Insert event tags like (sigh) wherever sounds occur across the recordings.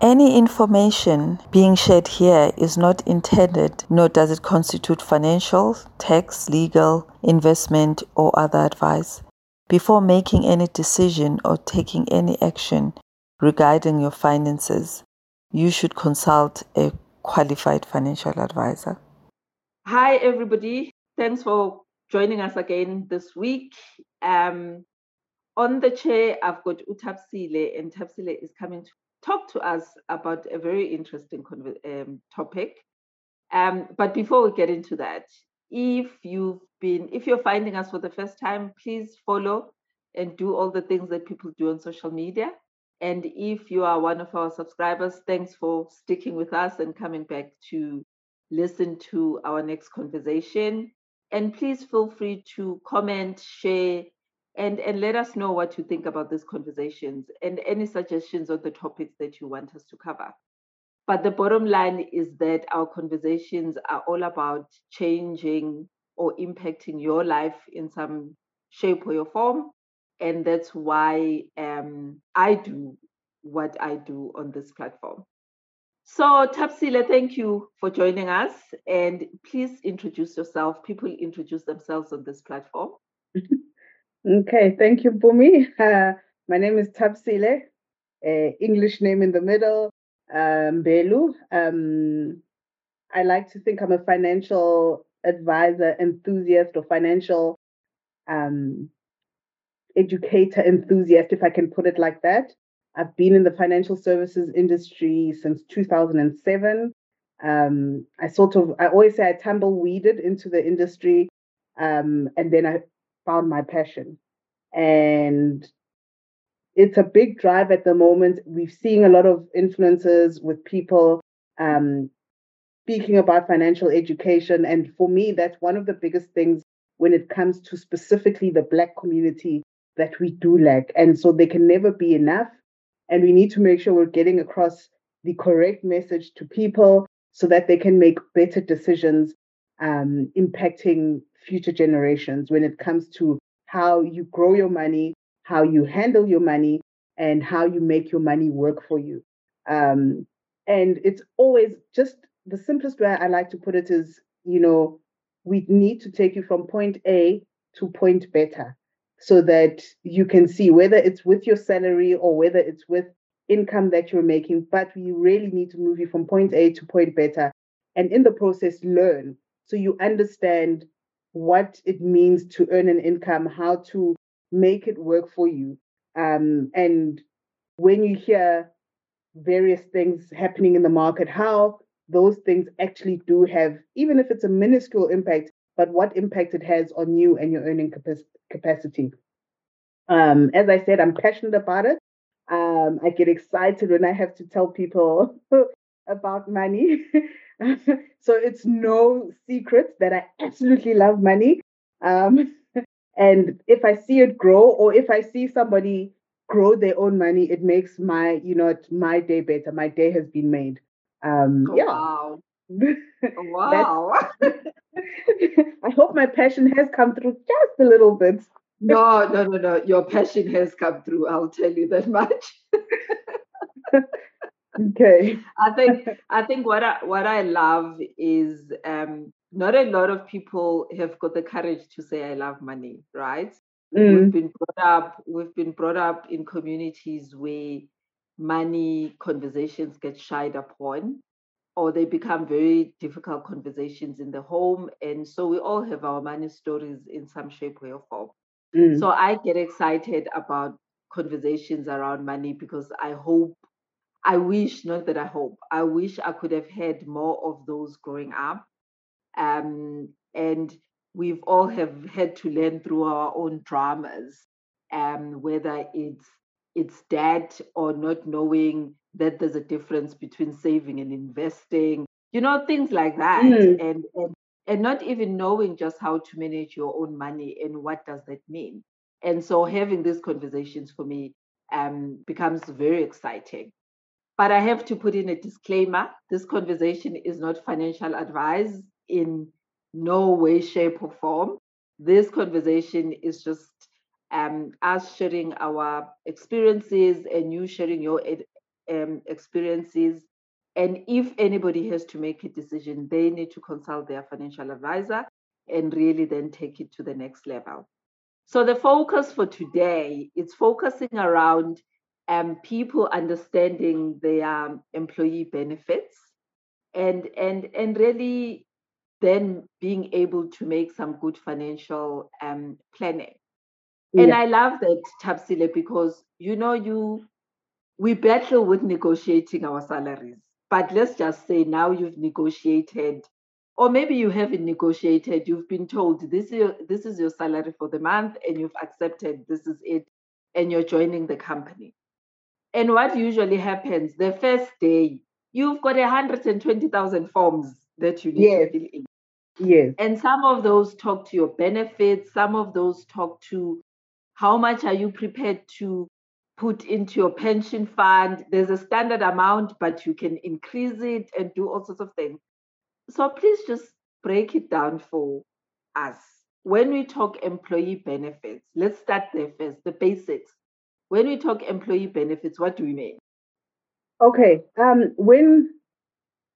Any information being shared here is not intended, nor does it constitute financial, tax, legal, investment, or other advice. Before making any decision or taking any action regarding your finances, you should consult a qualified financial advisor. Hi, everybody. Thanks for joining us again this week. Um, on the chair, I've got uThabisile, and Thabisile is coming to talk to us about a very interesting um, topic. Um, but before we get into that, if you've been, if you're finding us for the first time, please follow and do all the things that people do on social media. And if you are one of our subscribers, thanks for sticking with us and coming back to listen to our next conversation. And please feel free to comment, share, and and let us know what you think about these conversations and any suggestions on the topics that you want us to cover. But the bottom line is that our conversations are all about changing or impacting your life in some shape or your form. And that's why um, i do what i do on this platform. So thabisile thank you for joining us. And please introduce yourself. People introduce themselves on this platform Okay, thank you, Bumi. Uh, (laughs) my name is Thabisile, uh, English name in the middle, um, Mbelu. Um, I like to think I'm a financial advisor, enthusiast, or financial um, educator enthusiast, if I can put it like that. I've been in the financial services industry since 2007. Um, I sort of, I always say I tumbleweeded into the industry, um, and then I found my passion. And it's a big drive at the moment. We're seeing a lot of influencers with people um, speaking about financial education. And for me, that's one of the biggest things when it comes to specifically the Black community that we do lack. And so they can never be enough. And we need to make sure we're getting across the correct message to people so that they can make better decisions um, impacting future generations when it comes to how you grow your money, how you handle your money, and how you make your money work for you. Um, and it's always just the simplest way I like to put it is, you know, we need to take you from point A to point better so that you can see whether it's with your salary or whether it's with income that you're making, but we really need to move you from point A to point better. And in the process, learn so you understand what it means to earn an income, how to make it work for you. Um, and when you hear various things happening in the market, how those things actually do have, even if it's a minuscule impact, but what impact it has on you and your earning capacity. Um, as I said, I'm passionate about it. Um, I get excited when I have to tell people (laughs) about money. (laughs) (laughs) so it's no secret that I absolutely love money. Um, (laughs) and if I see it grow or if I see somebody grow their own money, it makes my, you know, my day better. My day has been made. Um, oh, yeah. Wow. (laughs) wow. I hope my passion has come through just a little bit. No, no, no, no. Your passion has come through. I'll tell you that much okay i think i think what i what i love is um not a lot of people have got the courage to say i love money right mm. we've been brought up we've been brought up in communities where money conversations get shied upon or they become very difficult conversations in the home and so we all have our money stories in some shape way or form mm. so i get excited about conversations around money because i hope I wish, not that I hope, I wish I could have had more of those growing up. Um, and we've all have had to learn through our own dramas, um, whether it's it's debt or not knowing that there's a difference between saving and investing, you know, things like that. Mm. And, and and not even knowing just how to manage your own money and what does that mean. And so having these conversations for me um, becomes very exciting. But I have to put in a disclaimer this conversation is not financial advice in no way, shape, or form. This conversation is just um, us sharing our experiences and you sharing your um, experiences. And if anybody has to make a decision, they need to consult their financial advisor and really then take it to the next level. So the focus for today is focusing around um, people understanding their employee benefits and and and really then being able to make some good financial um, planning. Yeah. And I love that Thabisile because you know you we battle with negotiating our salaries. But let's just say now you've negotiated, or maybe you haven't negotiated, you've been told this is your, this is your salary for the month and you've accepted this is it, and you're joining the company. And what usually happens the first day, you've got 120,000 forms that you need yes. to fill in. Yes. And some of those talk to your benefits, some of those talk to how much are you prepared to put into your pension fund. There's a standard amount, but you can increase it and do all sorts of things. So please just break it down for us. When we talk employee benefits, let's start there first, the basics. When we talk employee benefits, what do we mean? Okay. Um, when,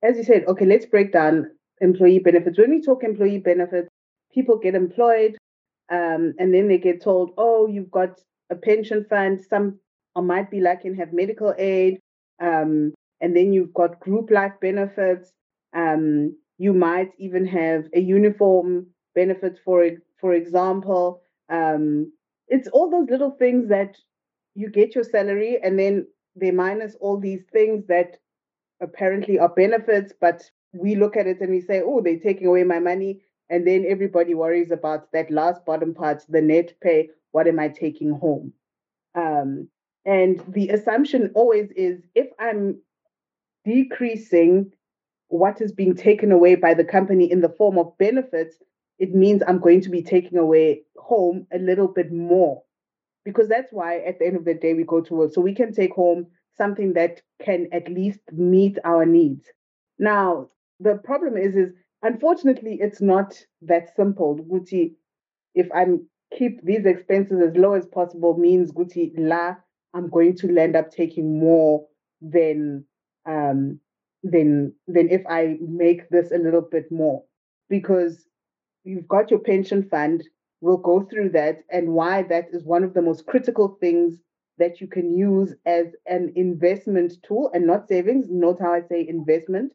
as you said, okay, let's break down employee benefits. When we talk employee benefits, people get employed um, and then they get told, oh, you've got a pension fund. Some or might be like and have medical aid. Um, and then you've got group life benefits. Um, you might even have a uniform benefit for for example. Um, it's all those little things that you get your salary and then they minus all these things that apparently are benefits, but we look at it and we say, oh, they're taking away my money. And then everybody worries about that last bottom part, the net pay. What am I taking home? Um, and the assumption always is if I'm decreasing what is being taken away by the company in the form of benefits, it means I'm going to be taking away home a little bit more. Because that's why at the end of the day we go to work. So we can take home something that can at least meet our needs. Now, the problem is, is unfortunately it's not that simple. Guti, if I'm keep these expenses as low as possible means Guti la I'm going to end up taking more than um, than than if I make this a little bit more because you've got your pension fund. We'll go through that and why that is one of the most critical things that you can use as an investment tool and not savings. Note how I say investment.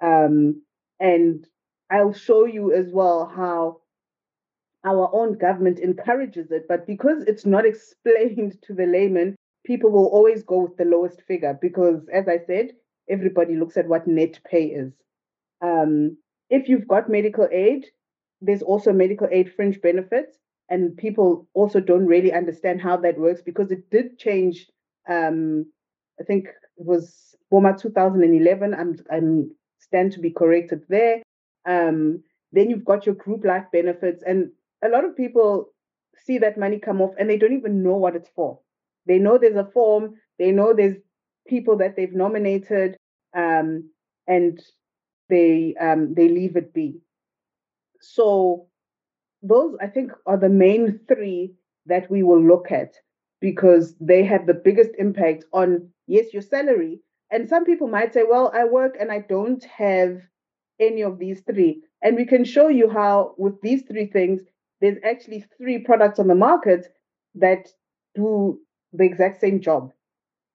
Um, and I'll show you as well how our own government encourages it, but because it's not (laughs) explained to the layman, people will always go with the lowest figure because, as I said, everybody looks at what net pay is. Um, if you've got medical aid, there's also medical aid fringe benefits, and people also don't really understand how that works because it did change. Um, I think it was Boma 2011. I'm I'm stand to be corrected there. Um, then you've got your group life benefits, and a lot of people see that money come off and they don't even know what it's for. They know there's a form, they know there's people that they've nominated, um, and they um, they leave it be. So those I think are the main three that we will look at because they have the biggest impact on yes your salary. And some people might say, well, I work and I don't have any of these three. And we can show you how with these three things, there's actually three products on the market that do the exact same job.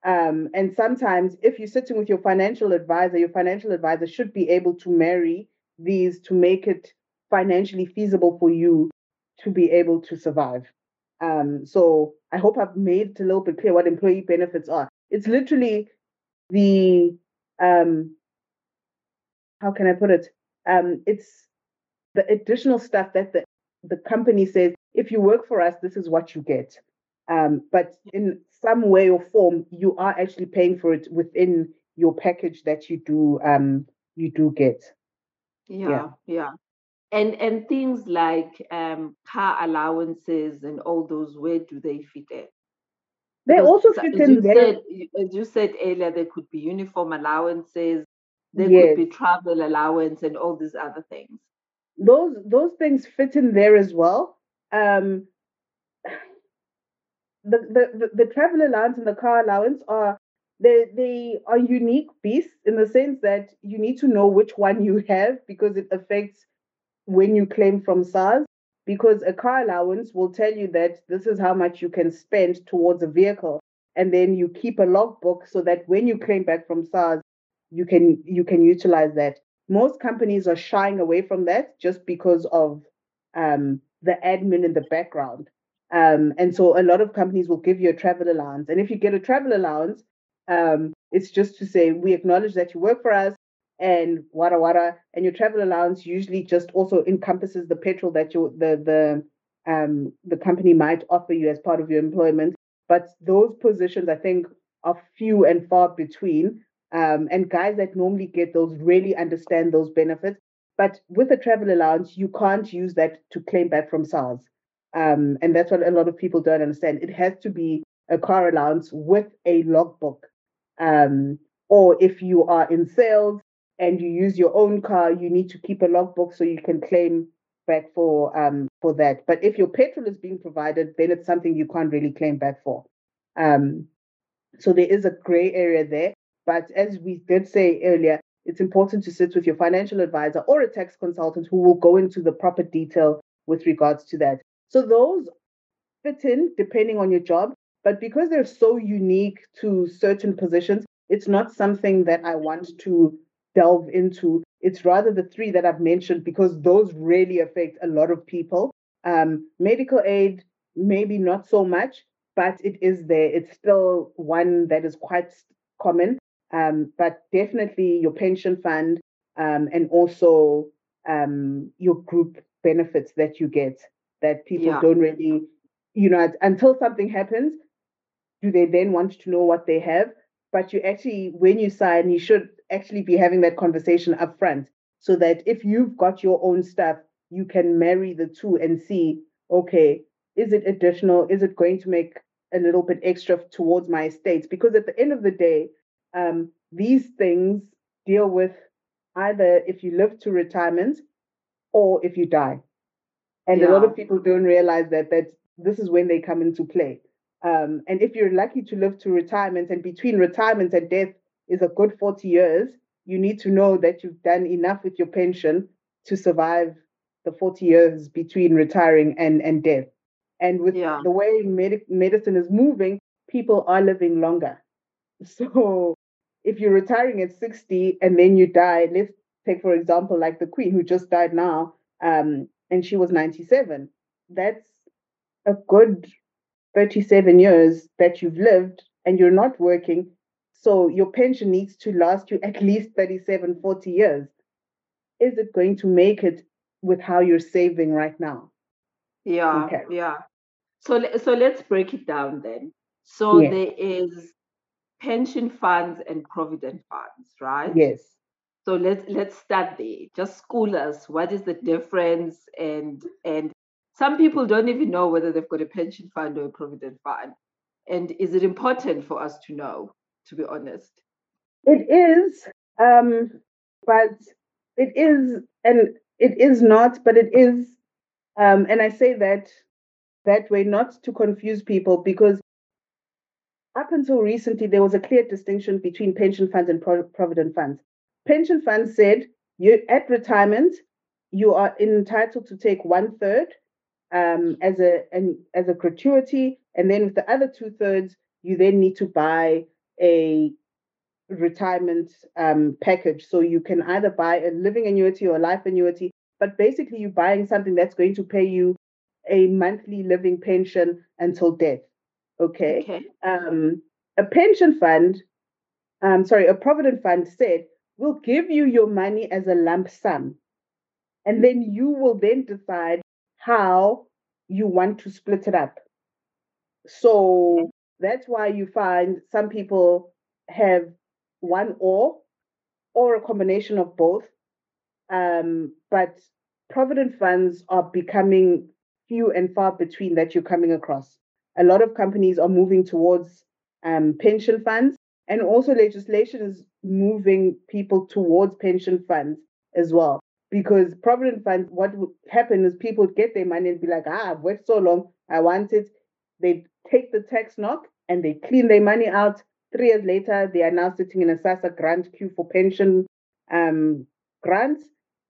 Um, and sometimes, if you're sitting with your financial advisor, your financial advisor should be able to marry these to make it financially feasible for you to be able to survive. Um, so I hope I've made it a little bit clear what employee benefits are. It's literally the um, how can I put it? Um, it's the additional stuff that the the company says, if you work for us, this is what you get. Um, but in some way or form, you are actually paying for it within your package that you do um, you do get. Yeah, yeah, yeah. And and things like um, car allowances and all those, where do they fit in? They because also fit in there. As you said earlier, there could be uniform allowances, there yes. could be travel allowance, and all these other things. Those those things fit in there as well. Um, the, the, the, the travel allowance and the car allowance are they they are unique beasts in the sense that you need to know which one you have because it affects when you claim from SARS. Because a car allowance will tell you that this is how much you can spend towards a vehicle, and then you keep a logbook so that when you claim back from SARS, you can you can utilize that. Most companies are shying away from that just because of um, the admin in the background. Um, and so a lot of companies will give you a travel allowance. And if you get a travel allowance, um, it's just to say we acknowledge that you work for us and wada wada, and your travel allowance usually just also encompasses the petrol that you the the um, the company might offer you as part of your employment. But those positions, I think, are few and far between. Um, and guys that normally get those really understand those benefits. But with a travel allowance, you can't use that to claim back from SARS. Um, and that's what a lot of people don't understand. It has to be a car allowance with a logbook um, or if you are in sales and you use your own car, you need to keep a logbook so you can claim back for um, for that. But if your petrol is being provided, then it's something you can't really claim back for. Um, so there is a gray area there. But as we did say earlier, it's important to sit with your financial advisor or a tax consultant who will go into the proper detail with regards to that. So those fit in depending on your job. But because they're so unique to certain positions, it's not something that I want to delve into. It's rather the three that I've mentioned because those really affect a lot of people. Um, medical aid, maybe not so much, but it is there. It's still one that is quite common. Um, but definitely your pension fund um, and also um, your group benefits that you get that people yeah. don't really, you know, until something happens, do they then want to know what they have? But you actually, when you sign, you should actually be having that conversation up front so that if you've got your own stuff, you can marry the two and see, okay, is it additional? Is it going to make a little bit extra towards my estates? Because at the end of the day, um, these things deal with either if you live to retirement or if you die. And yeah. a lot of people don't realize that that this is when they come into play. Um, and if you're lucky to live to retirement, and between retirement and death is a good 40 years, you need to know that you've done enough with your pension to survive the 40 years between retiring and, and death. And with yeah. the way med- medicine is moving, people are living longer. (laughs) So if you're retiring at 60 and then you die, let's take, for example, like the Queen who just died now, um, and she was 97. That's a good 37 years that you've lived and you're not working. So your pension needs to last you at least 37, 40 years. Is it going to make it with how you're saving right now? Yeah, okay. yeah. So so let's break it down then. So yes. there is pension funds and provident funds, right? Yes. So let's let's start there. Just school us. What is the difference and and some people don't even know whether they've got a pension fund or a provident fund. And is it important for us to know, to be honest? It is, um, but it is, and it is not, but it is. Um, and I say that that way not to confuse people because up until recently, there was a clear distinction between pension funds and provident funds. Pension funds said you at retirement, you are entitled to take one third um, as a an, as a gratuity, and then with the other two thirds, you then need to buy a retirement um, package. So you can either buy a living annuity or a life annuity, but basically you're buying something that's going to pay you a monthly living pension until death. Okay. okay. Um, a pension fund, um, sorry, a provident fund said, we'll give you your money as a lump sum. And then you will then decide how you want to split it up. So that's why you find some people have one or or a combination of both. Um, but provident funds are becoming few and far between that you're coming across. A lot of companies are moving towards um, pension funds, and also legislation is moving people towards pension funds as well. Because provident funds, what would happen is people get their money and be like, ah, I've worked so long, I want it. They take the tax knock and they clean their money out. Three years later, they are now sitting in a SASSA grant queue for pension um, grants,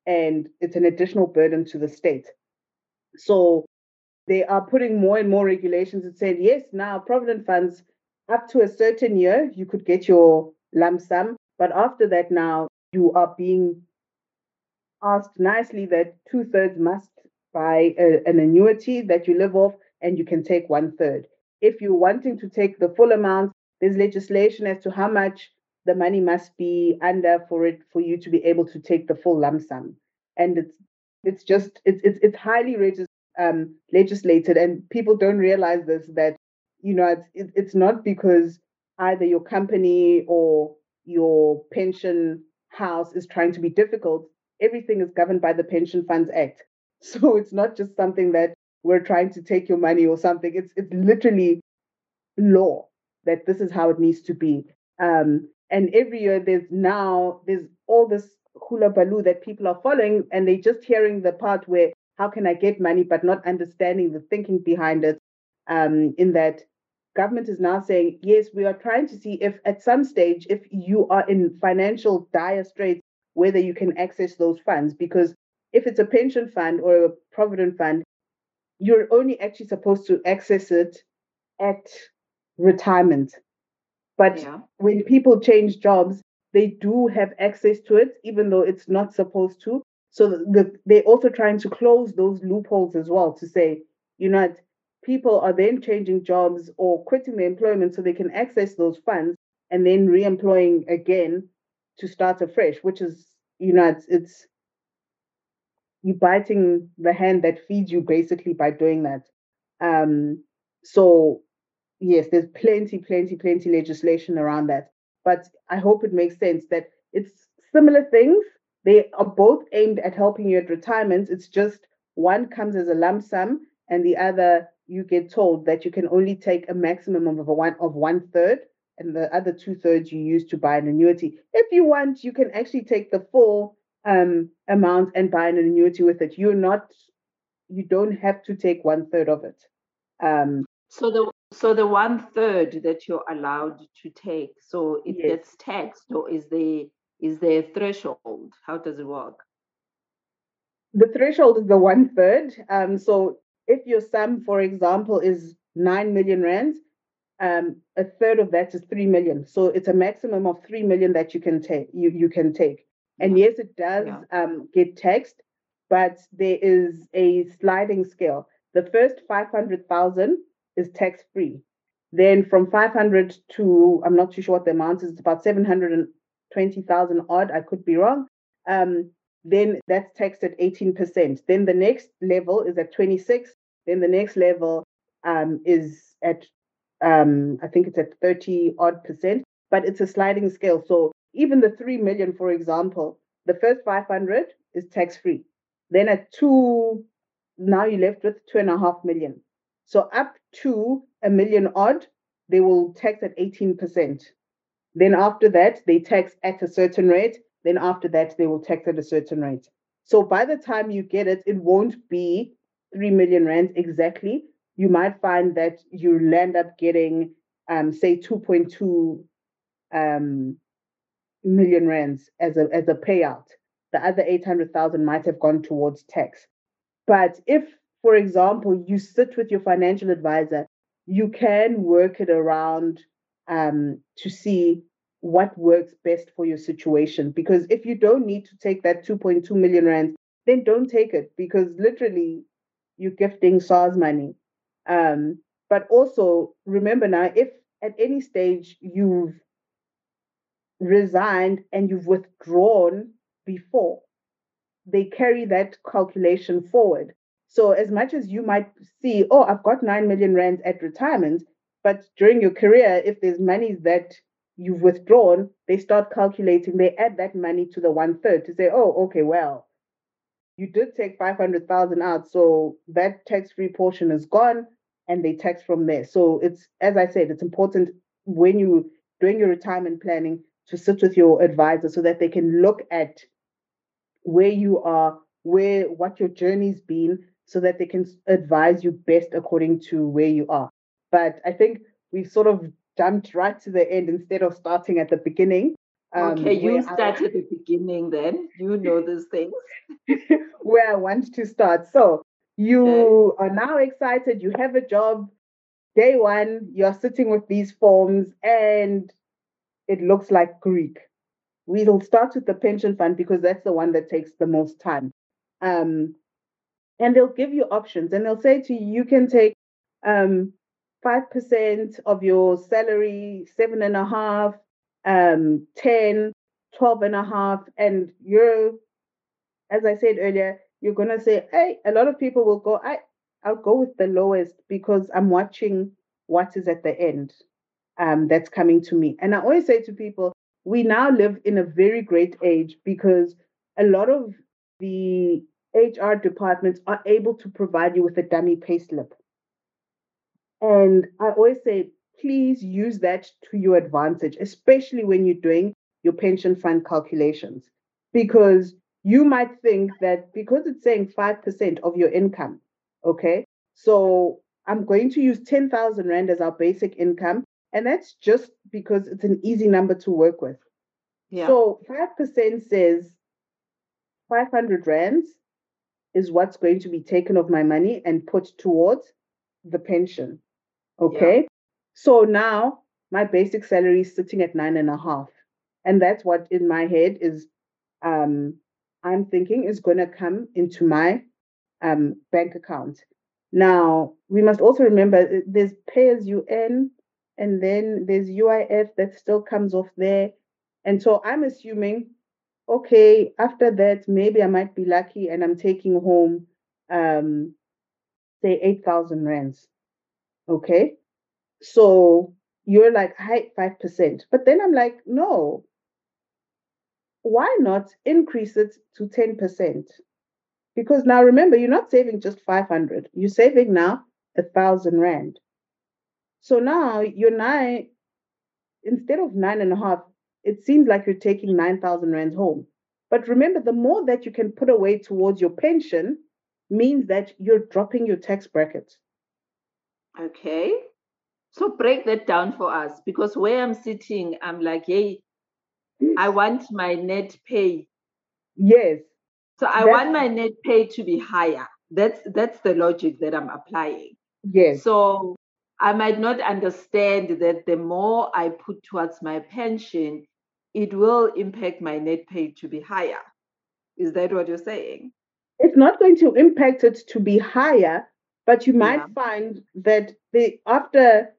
and it's an additional burden to the state. So they are putting more and more regulations that said, yes, now provident funds, up to a certain year, you could get your lump sum. But after that, now you are being asked nicely that two thirds must buy a, an annuity that you live off and you can take one third. If you're wanting to take the full amount, there's legislation as to how much the money must be under for it for you to be able to take the full lump sum. And it's it's just it's it's, it's highly regis- um, legislated, and people don't realize this that you know it's it, it's not because either your company or your pension house is trying to be difficult. Everything is governed by the Pension Funds Act. (laughs) So it's not just something that we're trying to take your money or something. It's it's literally law that this is how it needs to be. Um, and every year there's now there's all this hula baloo that people are following, and they're just hearing the part where how can I get money, but not understanding the thinking behind it. Um, in that government is now saying, yes, we are trying to see if at some stage, if you are in financial dire straits, whether you can access those funds. Because if it's a pension fund or a provident fund, you're only actually supposed to access it at retirement. But yeah. when people change jobs, they do have access to it, even though it's not supposed to. So the, they're also trying to close those loopholes as well to say, you know, people are then changing jobs or quitting their employment so they can access those funds and then re-employing again to start afresh, which is, you know, it's, it's you biting the hand that feeds you basically by doing that. Um, so yes, there's plenty, plenty, plenty legislation around that. But I hope it makes sense that it's similar things. They are both aimed at helping you at retirement. It's just one comes as a lump sum, and the other you get told that you can only take a maximum of a one of one third, and the other two thirds you use to buy an annuity. If you want, you can actually take the full um, amount and buy an annuity with it. You're not, you don't have to take one third of it. Um, so the so the one third that you're allowed to take, so it yes. gets taxed, or is there is there a threshold? How does it work? The threshold is the one third. Um, so if your sum, for example, is nine million rands, um, a third of that is three million. So it's a maximum of three million that you can take. You you can take. And yes, it does yeah. um, get taxed, but there is a sliding scale. The first 500,000 is tax free. Then from 500 to, I'm not too sure what the amount is, it's about 720,000 odd, I could be wrong. Um, then that's taxed at 18%. Then the next level is at 26. Then the next level um, is at, um, I think it's at 30 odd percent, but it's a sliding scale. So even the 3 million, for example, the first 500 is tax free. Then at two, now you're left with two and a half million. So up to a million odd, they will tax at 18%. Then after that, they tax at a certain rate. Then after that, they will tax at a certain rate. So by the time you get it, it won't be 3 million rands exactly. You might find that you land up getting, um, say, 2.2 um, million rands as a as a payout. The other 800,000 might have gone towards tax. But if, for example, you sit with your financial advisor, you can work it around um, to see what works best for your situation. Because if you don't need to take that 2.2 million rands, then don't take it because literally you're gifting SARS money. Um, but also remember now, if at any stage you've resigned and you've withdrawn before, they carry that calculation forward. So as much as you might see, oh, I've got nine million rands at retirement, but during your career, if there's money that you've withdrawn, they start calculating, they add that money to the one third to say, oh, okay, well, you did take 500,000 out. So that tax free portion is gone and they tax from there. So it's, as I said, it's important when you doing your retirement planning to sit with your advisor so that they can look at where you are, where, what your journey's been, so that they can advise you best according to where you are. But I think we've sort of jumped right to the end instead of starting at the beginning. Um, okay, you start I... at the beginning then. You know (laughs) these things. where I want to start. So you okay. are now excited, you have a job. Day one, you're sitting with these forms and it looks like Greek. We'll start with the pension fund because that's the one that takes the most time. Um, and they'll give you options and they'll say to you, you can take um, 5% of your salary, seven and a half, um, 10, 12 and a half, and you're, as I said earlier, you're gonna say, hey, a lot of people will go, I, I'll go with the lowest because I'm watching what is at the end um, that's coming to me. And I always say to people, we now live in a very great age because a lot of the HR departments are able to provide you with a dummy payslip. And I always say, please use that to your advantage, especially when you're doing your pension fund calculations, because you might think that because it's saying 5% of your income, okay, so I'm going to use 10,000 Rand as our basic income. And that's just because it's an easy number to work with. Yeah. So 5% says 500 Rands is what's going to be taken of my money and put towards the pension. Okay. Yeah. So now my basic salary is sitting at nine and a half. And that's what in my head is um I'm thinking is gonna come into my um bank account. Now we must also remember uh, there's pay as you earn, and then there's UIF that still comes off there. And so I'm assuming, okay, after that, maybe I might be lucky and I'm taking home um say eight thousand rands. Okay. So you're like, hi, 5%. But then I'm like, no, why not increase it to 10%? Because now remember, you're not saving just 500, you're saving now a thousand rand. So now you're nine, instead of nine and a half, it seems like you're taking 9,000 rands home. But remember, the more that you can put away towards your pension means that you're dropping your tax bracket. Okay. So break that down for us because where I'm sitting, I'm like, hey, I want my net pay. Yes. So I want my net pay to be higher. That's that's the logic that I'm applying. Yes. So I might not understand that the more I put towards my pension, it will impact my net pay to be higher. Is that what you're saying? It's not going to impact it to be higher, but you might yeah. find that the after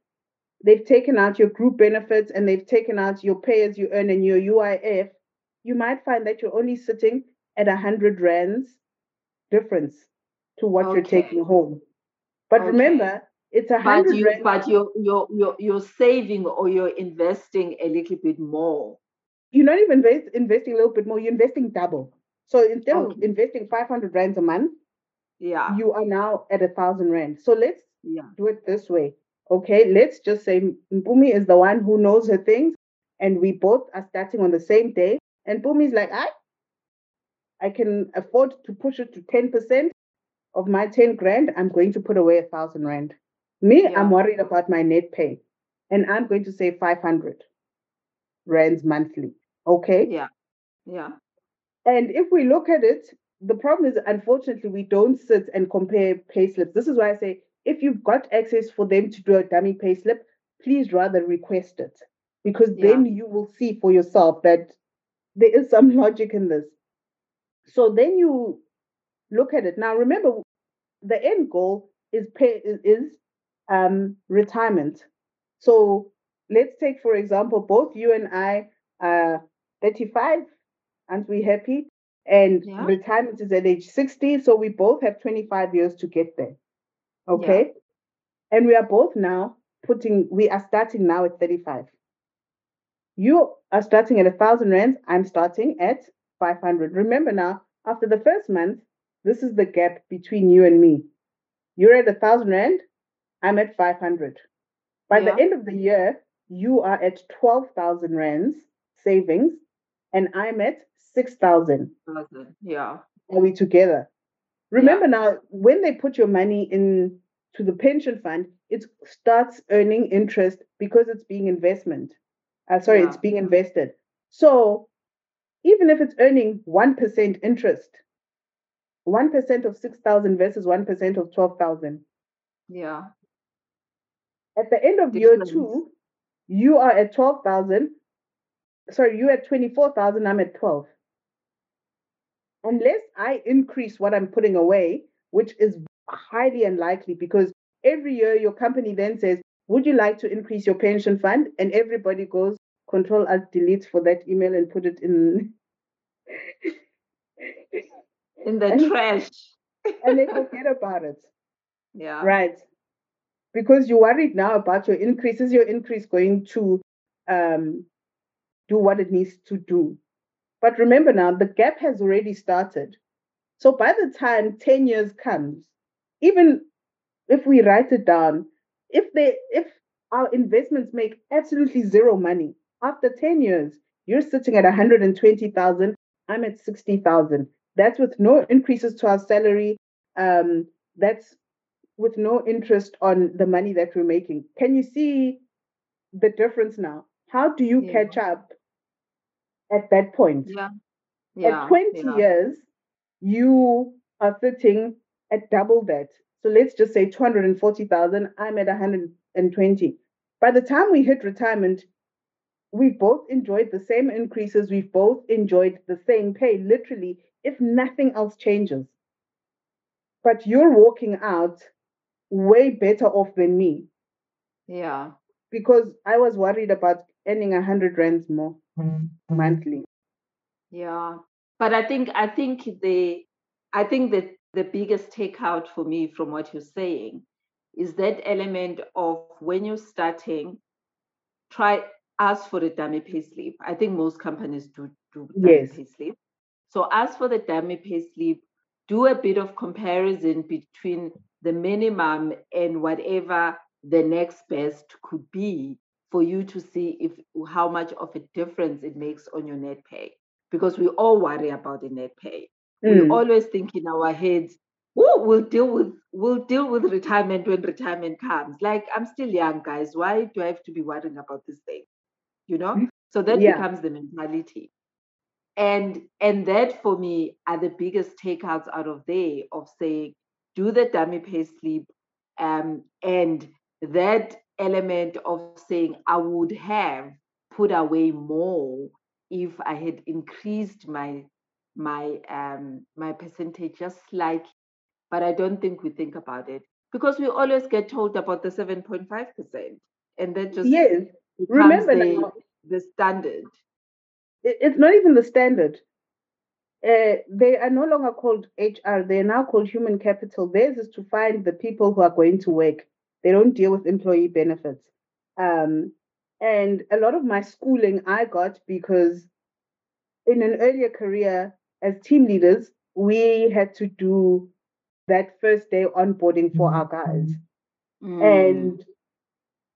they've taken out your group benefits and they've taken out your pay as you earn and your UIF, you might find that you're only sitting at a hundred rands difference to what okay. you're taking home. But okay. remember, it's a hundred you, But you're, you're you're you're saving or you're investing a little bit more. You're not even invest, investing a little bit more. You're investing double. So instead okay. of investing 500 rands a month, yeah, you are now at a thousand rand. So let's yeah. do it this way. Okay, let's just say Mpumi is the one who knows her things, and we both are starting on the same day. And Mpumi is like, I, I can afford to push it to 10% of my 10 grand. I'm going to put away a thousand rand. Me, yeah. I'm worried about my net pay, and I'm going to say 500 rands monthly. Okay. Yeah. Yeah. And if we look at it, the problem is, unfortunately, we don't sit and compare pay slips. This is why I say if you've got access for them to do a dummy pay slip, please rather request it because yeah. then you will see for yourself that there is some (laughs) logic in this. So then you look at it. Now remember, the end goal is pay is um, retirement. So let's take for example, both you and I are 35. Aren't we happy? and Yeah. retirement is at age 60. So we both have 25 years to get there. Okay. And we are both now putting, we are starting now at 35. You are starting at a thousand rands. I'm starting at 500. Remember now, after the first month, this is the gap between you and me. You're at a thousand rand. I'm at 500. By Yeah. the end of the year, you are at 12,000 rands savings and I'm at 6,000. Yeah. Are we together? Remember now, when they put your money in to the pension fund, it starts earning interest because it's being investment. Uh, sorry, it's being invested. So even if it's earning 1% interest, 1% of 6,000 versus 1% of 12,000, Yeah. At the end of year two, you are at 12,000. Sorry, you at 24,000, I'm at 12. Unless I increase what I'm putting away, which is highly unlikely because every year your company then says, Would you like to increase your pension fund? And everybody goes, Control Alt Delete for that email and put it in. In the And- trash. and they forget about it. (laughs) Yeah. Right. Because you're worried now about your increase. Is your increase going to um, do what it needs to do? But remember now, the gap has already started. So by the time 10 years comes, even if we write it down, if they if our investments make absolutely zero money, after 10 years, you're sitting at 120,000, I'm at 60,000. That's with no increases to our salary. Um, that's with no interest on the money that we're making. Can you see the difference now? How do you Yeah. catch up at that point? Yeah. Yeah. At 20 yeah. years, you are sitting at double that. So let's just say 240,000, I'm at 120. By the time we hit retirement, we've both enjoyed the same increases, we've both enjoyed the same pay, literally, if nothing else changes. But you're walking out way better off than me Yeah. because I was worried about earning a 100 rands more mm-hmm. monthly. Yeah. But I think I think the I think that the biggest takeout for me from what you're saying is that element of when you're starting, try ask for the dummy pay slip. I think most companies do do dummy Yes. pay slip. So ask for the dummy pay slip, do a bit of comparison between the minimum and whatever the next best could be for you to see if how much of a difference it makes on your net pay. Because we all worry about the net pay. We Mm. always think in our heads oh we'll deal with we'll deal with retirement when retirement comes. Like i'm still young guys. Why do i have to be worrying about this thing? You know? So that Yeah. becomes the mentality. And and that for me are the biggest takeouts out of there of saying do the dummy pay slip um, and that element of saying i would have put away more if i had increased my my um my percentage just slightly but i don't think we think about it because we always get told about the 7.5% and that just Yes. Remember the, now, the standard it's not even the standard. Uh, they are no longer called HR. They are now called human capital. Theirs is to find the people who are going to work. They don't deal with employee benefits. Um, and a lot of my schooling I got because in an earlier career as team leaders, we had to do that first day onboarding for our guys. Mm, and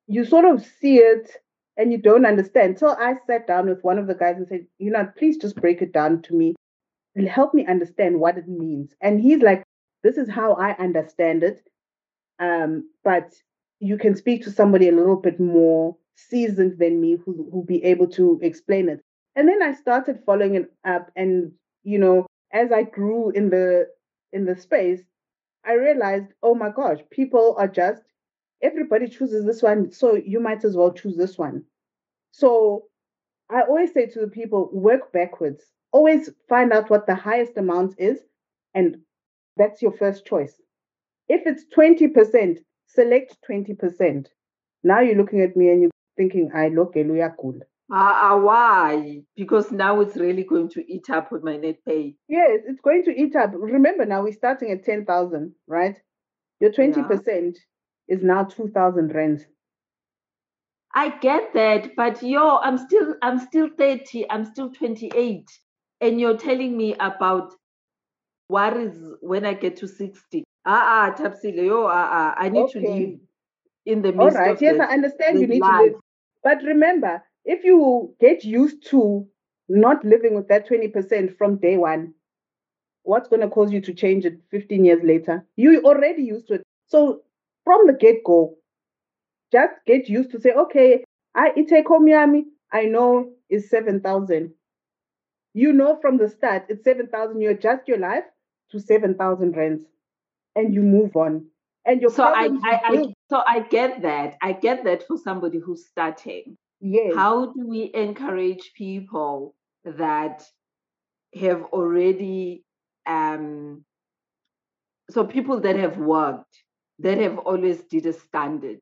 you sort of see it and you don't understand. So I sat down with one of the guys and said, you know, please just break it down to me. Help me understand what it means. And he's like, this is how I understand it. Um, but you can speak to somebody a little bit more seasoned than me who who'll be able to explain it. And then I started following it up and you know, as I grew in the in the space, I realized, oh my gosh, people are just everybody chooses this one, so you might as well choose this one. So I always say to the people, work backwards. Always find out what the highest amount is, and that's your first choice. If it's 20%, select 20%. Now you're looking at me and you're thinking, I look cool. Uh, uh, why? Because now it's really going to eat up with my net pay. Yes, it's going to eat up. Remember now we're starting at 10,000, right? Your 20% yeah. is now 2,000 rands. I get that, but yo, I'm still I'm still 30, I'm still 28. And you're telling me about what is when I get to 60. Ah ah Thabisile, yo, ah ah. I need okay. to live in the midst All right, yes, the, I understand you need life. to live. But remember, if you get used to not living with that 20% from day one, what's going to cause you to change it 15 years later? You already used to it. So from the get go, just get used to say, okay, I take home yami, I know is 7,000. You know from the start, it's 7,000. You adjust your life to 7,000 rands and you move on. And your so I, I, I, so I get that. I get that for somebody who's starting. Yes. How do we encourage people that have already um so people that have worked that have always did a standard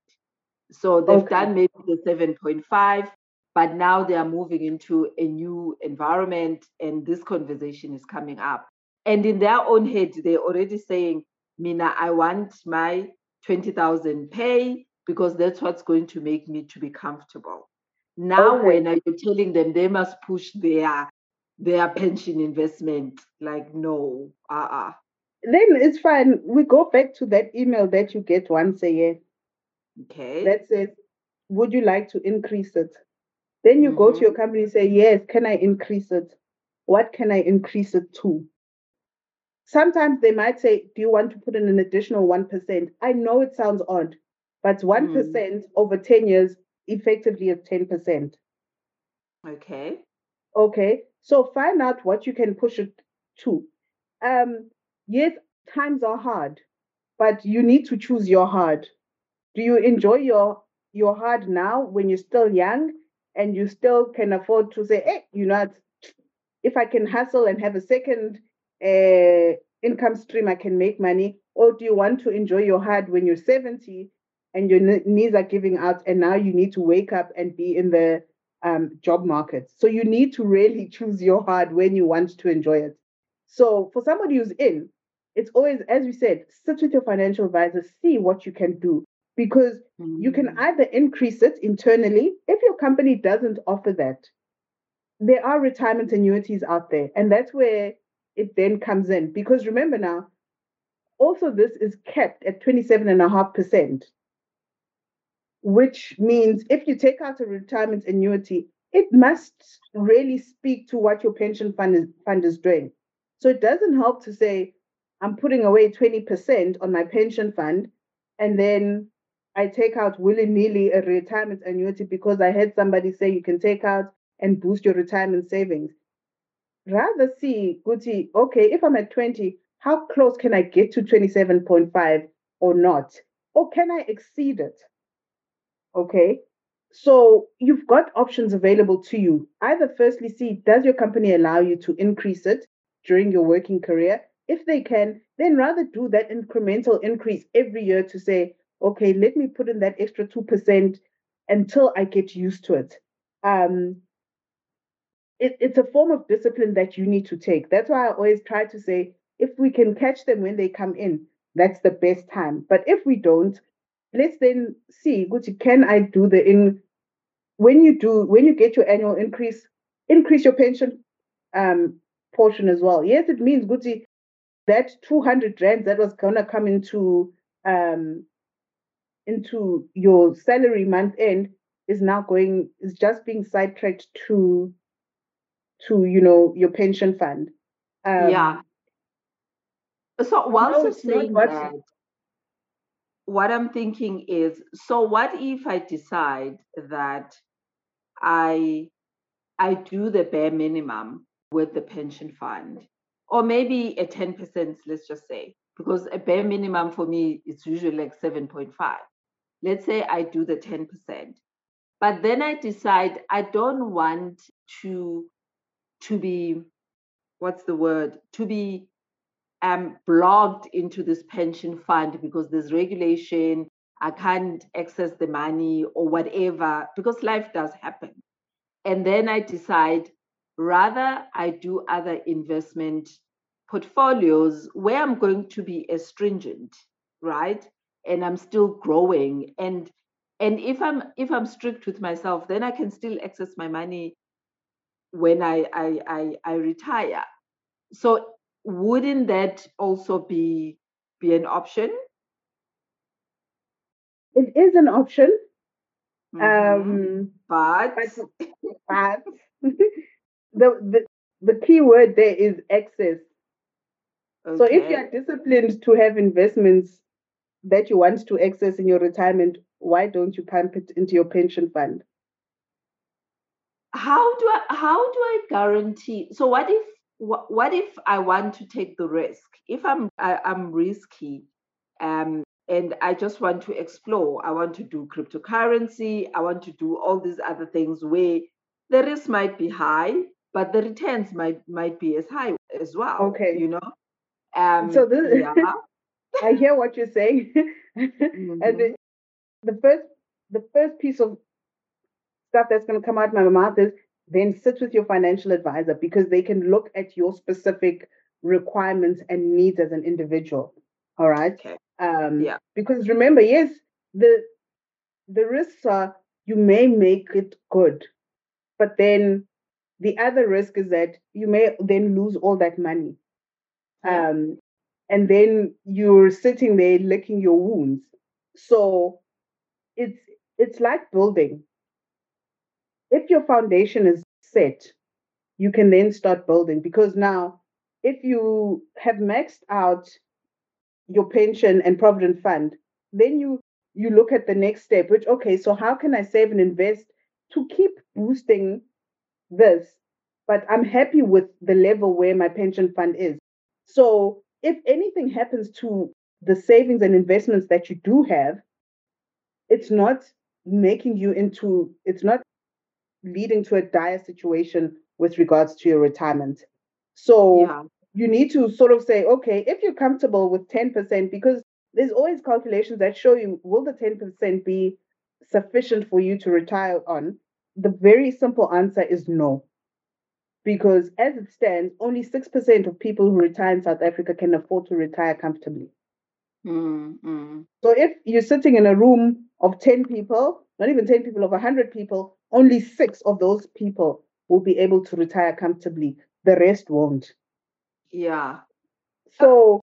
so they've okay. done maybe the 7.5 but now they are moving into a new environment and this conversation is coming up. And in their own head they're already saying mina i want my 20000 pay because that's what's going to make me to be comfortable. Now okay. when you're telling them they must push their their pension investment like no uh-uh. Then it's fine. We go back to that email that you get once a year. Okay. That says would you like to increase it then you mm-hmm. go to your mm-hmm. company and say yes can i increase it? What can i increase it to? Sometimes they might say do you want to put in an additional 1% i know it sounds odd but one mm. over 10 years effectively is 10% okay. Okay so find out what you can push it to. Um yes times are hard but you need to choose your hard. Do you enjoy your your hard now when you're still young and you still can afford to say hey you know if i can hustle and have a second uh, income stream i can make money. Or do you want to enjoy your hard when you're 70 and your knees are giving out and now you need to wake up and be in the um, job market? So you need to really (laughs) choose your hard when you want to enjoy it. So for somebody who's in it's always as we said sit with your financial advisor see what you can do because mm-hmm. you can mm. either increase it internally if your company doesn't offer that there are retirement annuities out there and that's where it then comes in because remember now also this is kept at 27.5% which means if you take out a retirement annuity it must really speak to what your pension fund is, fund is doing so it doesn't help to say i'm putting away 20% on my pension fund and then I take out willy nilly a retirement annuity because I heard somebody say you can take out and boost your retirement savings. Rather see, Guti, okay, if I'm at 20, how close can I get to 27.5 or not? Or can I exceed it? Okay. So you've got options available to you. Either firstly see, does your company allow you to increase it during your working career? If they can, then rather do that incremental increase every year to say, okay, let me put in that extra 2% until I get used to it. Um, it. It's a form of discipline that you need to take. That's why I always try to say if we can catch them when they come in, that's the best time. But if we don't, let's then see, Gucci, can I do the in when you do when you get your annual increase, increase your pension um portion as well. Yes, it means Gucci that 200 rands that was gonna come into um into your salary month end is now going is just being sidetracked to to you know your pension fund. Um, yeah. So whilst no, saying what, that what i'm thinking is so what if i decide that i i do the bare minimum with the pension fund? Or maybe a 10% let's just say because a bare minimum for me is usually like 7.5 let's say I do the 10%, but then I decide I don't want to to be what's the word to be um, blocked into this pension fund because there's regulation I can't access the money or whatever because life does happen. and then I decide rather I do other investment portfolios where I'm going to be astringent, right? And I'm still growing. And and if I'm if I'm strict with myself, then I can still access my money when I I I, I retire. So wouldn't that also be be an option? It is an option. Mm-hmm. Um, but but, (laughs) but (laughs) the, the the key word there is access. So if you are disciplined to have investments that you want to access in your retirement, why don't you pump it into your pension fund? how do I how do I guarantee? So what if what, if I want to take the risk? If I'm I, I'm risky, um, and I just want to explore. I want to do cryptocurrency. I want to do all these other things where the risk might be high, but the returns might might be as high as well. Okay. You know. Um, So this yeah. (laughs) I hear what you're saying. (laughs) and Mhm. the, the first the first piece of stuff that's going to come out of my mouth is then sit with your financial advisor because they can look at your specific requirements and needs as an individual. All right. Okay. Um, Yeah. Because remember, yes, the the risks are you may make it good, but then the other risk is that you may then lose all that money. Yeah. Um, and then you're sitting there licking your wounds. So it's it's like building. If your foundation is set, you can then start building because now if you have maxed out your pension and provident fund, then you you look at the next step, which okay, so how can I save and invest to keep boosting this? But I'm happy with the level where my pension fund is. So if anything happens to the savings and investments that you do have, it's not making you into it's not leading to a dire situation with regards to your retirement. So Yeah. you need to sort of say, okay, if you're comfortable with 10%, because there's always calculations that show you will the 10% be sufficient for you to retire on? The very simple answer is no. Because as it stands, only 6% of people who retire in South Africa can afford to retire comfortably. Mm, mm. So if you're sitting in a room of 10 people, not even 10 people, of 100 people, only six of those people will be able to retire comfortably. The rest won't. Yeah. So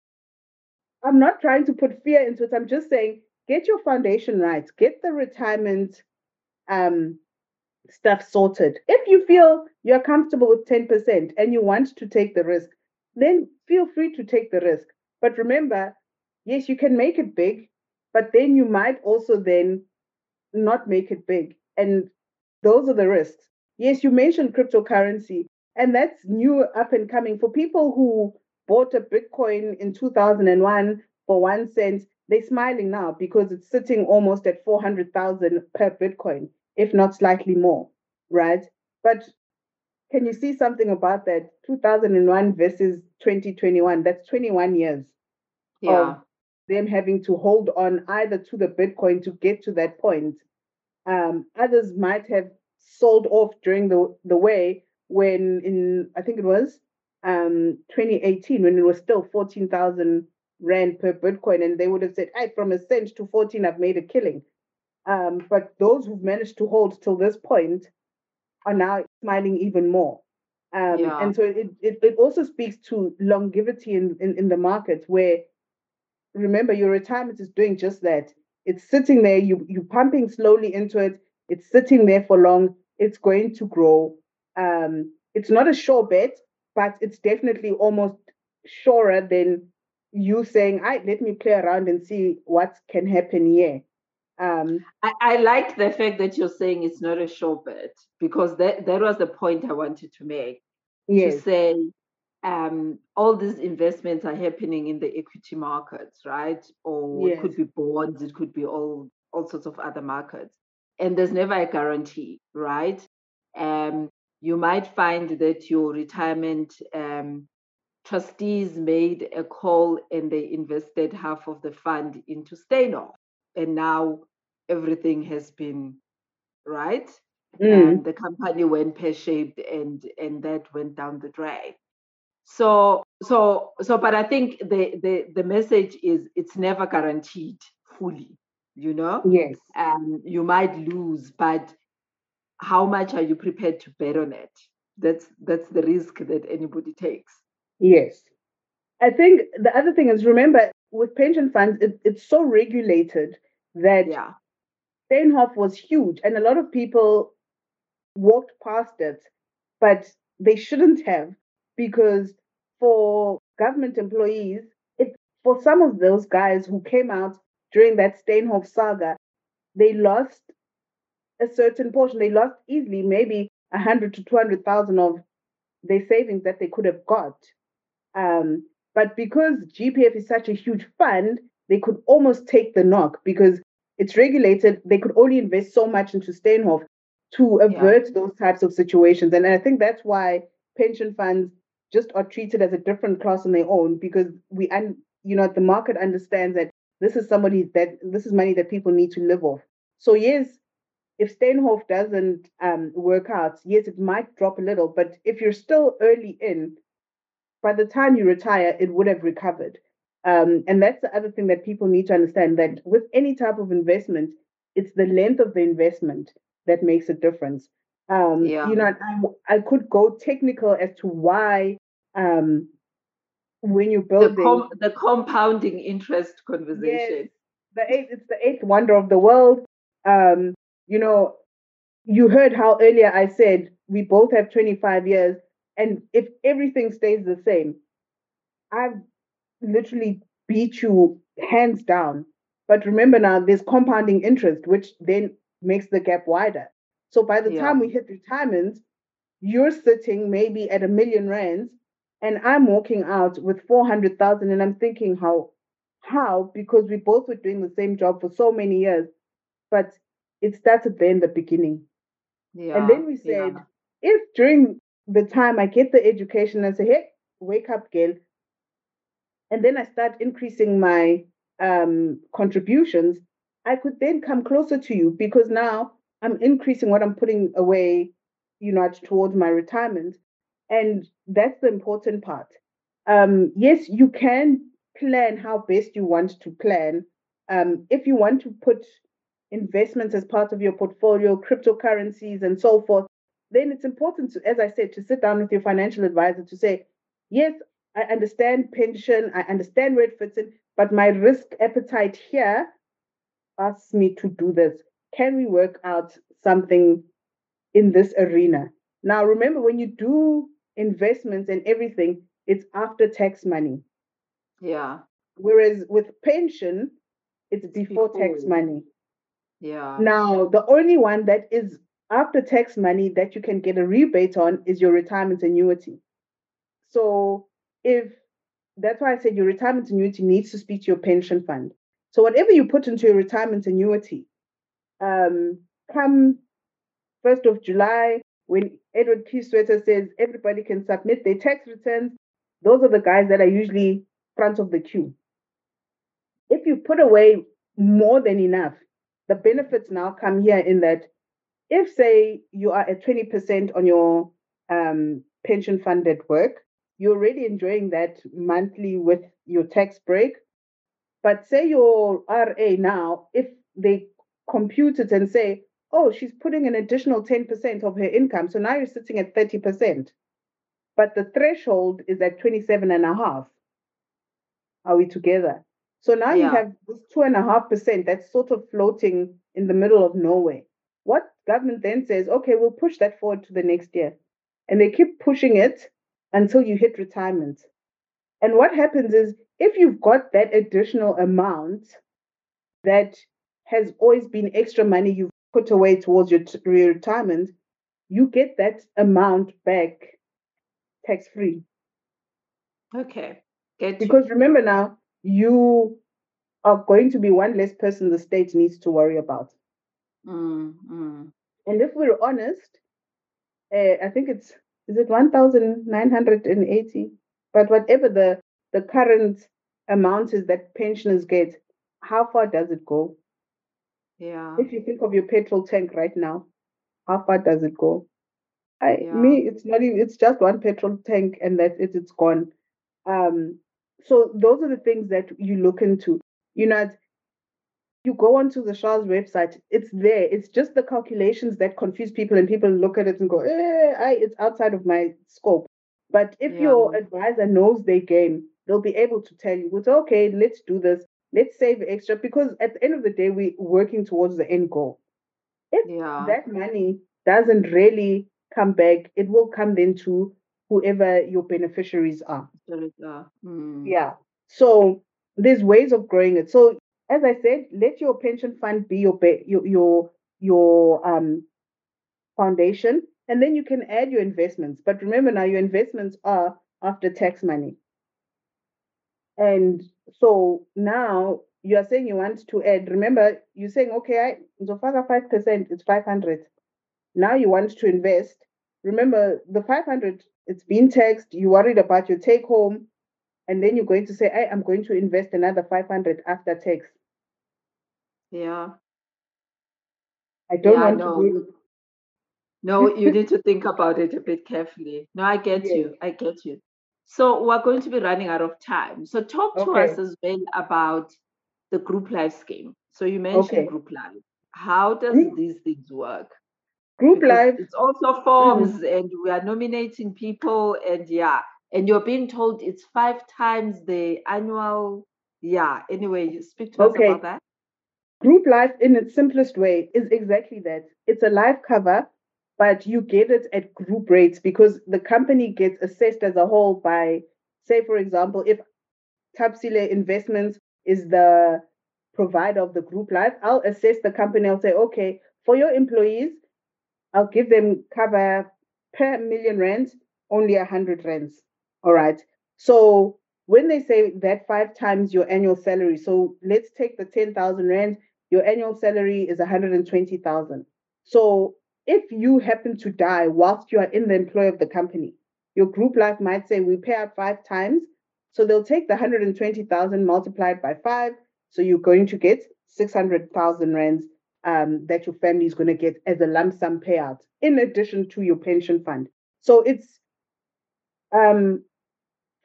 I'm not trying to put fear into it. I'm just saying get your foundation right, get the retirement um, stuff sorted. If you feel you're comfortable with 10% and you want to take the risk, then feel free to take the risk. But remember, yes, you can make it big, but then you might also then not make it big. And those are the risks. Yes, you mentioned cryptocurrency, and that's new up and coming. For people who bought a Bitcoin in 2001 for one cent, they're smiling now because it's sitting almost at 400,000 per Bitcoin, if not slightly more, right? But can you see something about that? 2001 versus 2021, that's 21 years Yeah. of them having to hold on either to the Bitcoin to get to that point. Um, others might have sold off during the, the way when in I think it was um 2018 when it was still 14,000 rand per Bitcoin and they would have said, "Hey, from a cent to 14 I've made a killing." Um, but those who've managed to hold till this point are now smiling even more. Um, Yeah. and so it, it, it also speaks to longevity in, in, in the market where remember your retirement is doing just that. It's sitting there, you you're pumping slowly into it, it's sitting there for long, it's going to grow. Um, it's not a sure bet, but it's definitely almost surer than you saying, I let me play around and see what can happen here. Um, I, I like the fact that you're saying it's not a sure bet because that, that was the point I wanted to make. To say um, all these investments are happening in the equity markets, right? Or it could be bonds, it could be all all sorts of other markets. And there's never a guarantee, right? Um, you might find that your retirement um, trustees made a call and they invested half of the fund into Steinhoff. And now everything has been right. mm. and the company went pear-shaped and and that went down the drain. So so so but i think the the the message is it's never guaranteed fully you know? Yes. Um you might lose but how much are you prepared to bet on it? That's that's the risk that anybody takes. Yes. I think the other thing is remember with pension funds it, it's so regulated that yeah Steinhoff was huge and a lot of people walked past it but they shouldn't have because for government employees it for some of those guys who came out during that Steinhoff saga they lost a certain portion. They lost easily maybe a hundred to two hundred thousand of their savings that they could have got. Um, but because GPF is such a huge fund, they could almost take the knock because it's regulated. They could only invest so much into Steinhoff to avert yeah. those types of situations. And I think that's why pension funds just are treated as a different class on their own because we and you know the market understands that this is somebody that this is money that people need to live off. So yes, if Steinhoff doesn't um, work out, yes, it might drop a little, but if you're still early in, by the time you retire, it would have recovered. Um, and that's the other thing that people need to understand that with any type of investment, it's the length of the investment that makes a difference. Um, yeah. You know, I, I could go technical as to why um, when you build the, com- the compounding interest conversation. Yes, the eighth, it's the eighth wonder of the world. Um, you know, you heard how earlier I said we both have 25 years, and if everything stays the same, I've literally beat you hands down. But remember now, there's compounding interest, which then makes the gap wider. So by the yeah. time we hit retirement, you're sitting maybe at a million rands, and I'm walking out with 400,000, and I'm thinking, how? How? Because we both were doing the same job for so many years. But it started there in the beginning. Yeah, and then we said, yeah. if during the time I get the education and say, hey, wake up, girl, and then I start increasing my um, contributions, I could then come closer to you because now I'm increasing what I'm putting away, you know, towards my retirement. And that's the important part. Um, yes, you can plan how best you want to plan. Um, if you want to put investments as part of your portfolio, cryptocurrencies, and so forth, then it's important to, as I said, to sit down with your financial advisor to say, yes, I understand pension, I understand where it fits in, but my risk appetite here asks me to do this. Can we work out something in this arena? Now, remember, when you do investments and everything, it's after tax money. Yeah. Whereas with pension, it's before, before. tax money. Yeah. Now, the only one that is after tax money that you can get a rebate on is your retirement annuity. So, if that's why I said your retirement annuity needs to speak to your pension fund. So, whatever you put into your retirement annuity, um, come 1st of July, when Edward Kieswetter says everybody can submit their tax returns, those are the guys that are usually front of the queue. If you put away more than enough, the benefits now come here in that if say you are at 20% on your um, pension fund at work you're already enjoying that monthly with your tax break but say your ra now if they compute it and say oh she's putting an additional 10% of her income so now you're sitting at 30% but the threshold is at 27 and a half are we together so now yeah. you have this two and a half percent that's sort of floating in the middle of nowhere. What government then says, okay, we'll push that forward to the next year. And they keep pushing it until you hit retirement. And what happens is if you've got that additional amount that has always been extra money you've put away towards your, t- your retirement, you get that amount back tax free. Okay. Get because remember now, you are going to be one less person the state needs to worry about. Mm, mm. And if we're honest, uh, I think it's is it one thousand nine hundred and eighty, but whatever the the current amount is that pensioners get, how far does it go? Yeah. If you think of your petrol tank right now, how far does it go? I Yeah. me, it's not even it's just one petrol tank and that's it, it's gone. Um, so those are the things that you look into. You know, you go onto the SARS website, it's there. It's just the calculations that confuse people, and people look at it and go, eh, I, it's outside of my scope. But if Yeah. your advisor knows their game, they'll be able to tell you, it's okay, let's do this, let's save extra, because at the end of the day, we're working towards the end goal. If Yeah. that money doesn't really come back, it will come then to whoever your beneficiaries are. Mm. Yeah. So there's ways of growing it. So as I said, let your pension fund be your your your your um foundation, and then you can add your investments. But remember now, your investments are after tax money. And so now you are saying you want to add. Remember, you're saying okay, I Zofaka five percent, it's five hundred. Now you want to invest. Remember, the five hundred, it's been taxed. You worried about your take home and then you're going to say, I am going to invest another 500 after tax. Yeah. I don't yeah, want no, to do you- No, you need to think about it a bit carefully. No, I (laughs) get Yes. you. I get you. So we're going to be running out of time. So talk to us Okay. as well about the group life scheme. So you mentioned Okay. group life. How does Group- these things work? group Because life. It's also forms, mm-hmm. and we are nominating people, and yeah, and you're being told it's five times the annual. Yeah. Anyway, you speak to us about that. Group life, in its simplest way, is exactly that. It's a life cover, but you get it at group rates because the company gets assessed as a whole by, say, for example, if Thabisile Investments is the provider of the group life, I'll assess the company. I'll say, okay, for your employees, I'll give them cover per million rands, only a hundred rands. All right. So when they say that five times your annual salary, so let's take the 10,000 rand, your annual salary is 120,000. So if you happen to die whilst you are in the employ of the company, your group life might say we pay out five times. So they'll take the 120,000 multiplied by five. So you're going to get 600,000 rands um, that your family is going to get as a lump sum payout in addition to your pension fund. So it's um,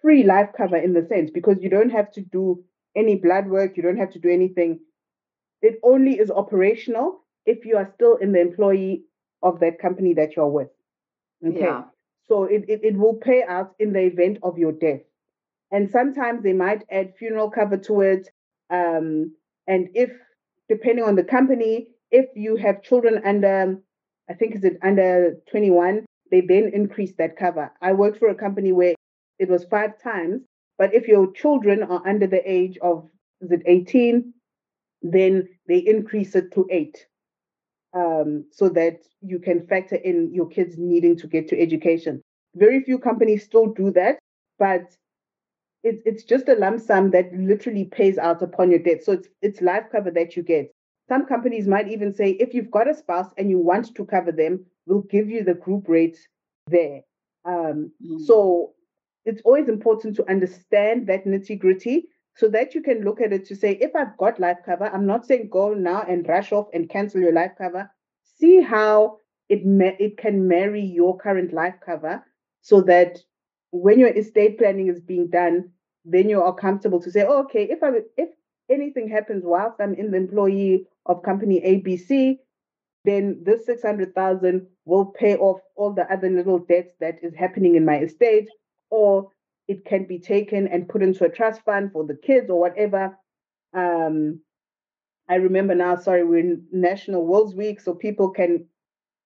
free life cover in the sense because you don't have to do any blood work, you don't have to do anything. It only is operational if you are still in the employee of that company that you're with. Okay. Yeah. So it, it, it will pay out in the event of your death. And sometimes they might add funeral cover to it. Um, and if, depending on the company, if you have children under, I think is it under 21, they then increase that cover. I worked for a company where it was five times, but if your children are under the age of, is it 18, then they increase it to eight um, so that you can factor in your kids needing to get to education. Very few companies still do that, but it's it's just a lump sum that literally pays out upon your death. So it's it's life cover that you get. Some companies might even say if you've got a spouse and you want to cover them, we'll give you the group rates there. Um, Mm. so it's always important to understand that nitty gritty so that you can look at it to say, if I've got life cover, I'm not saying go now and rush off and cancel your life cover. See how it ma- it can marry your current life cover so that when your estate planning is being done, then you are comfortable to say, oh, okay, if I if anything happens whilst I'm in the employee of company ABC, then this 600,000 will pay off all the other little debts that is happening in my estate, or it can be taken and put into a trust fund for the kids or whatever. Um, I remember now, sorry, we're in National Wills Week, so people can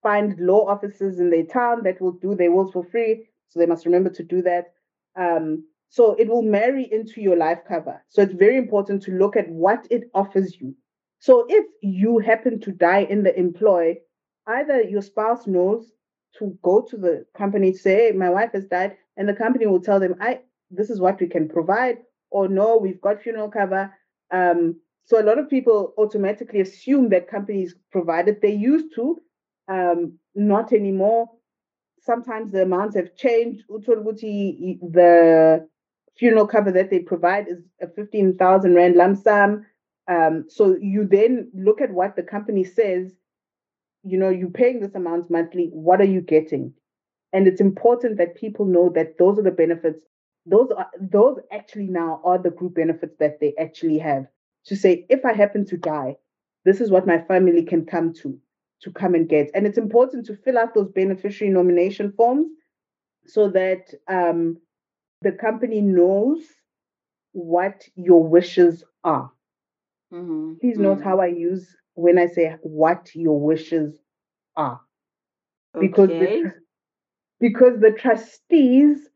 find law offices in their town that will do their wills for free. So they must remember to do that. Um, so it will marry into your life cover. So it's very important to look at what it offers you. So if you happen to die in the employ, either your spouse knows to go to the company say, my wife has died, and the company will tell them, I this is what we can provide, or no, we've got funeral cover. Um, so a lot of people automatically assume that companies provided. They used to, um, not anymore. Sometimes the amounts have changed. The funeral cover that they provide is a 15,000 Rand lump sum. Um, so you then look at what the company says you know, you're paying this amount monthly. What are you getting? And it's important that people know that those are the benefits. Those are those actually now are the group benefits that they actually have. To say, if I happen to die, this is what my family can come to to come and get. And it's important to fill out those beneficiary nomination forms so that um, the company knows what your wishes are. Mm-hmm. Please note mm-hmm. how I use when I say what your wishes are. Because the, because the trustees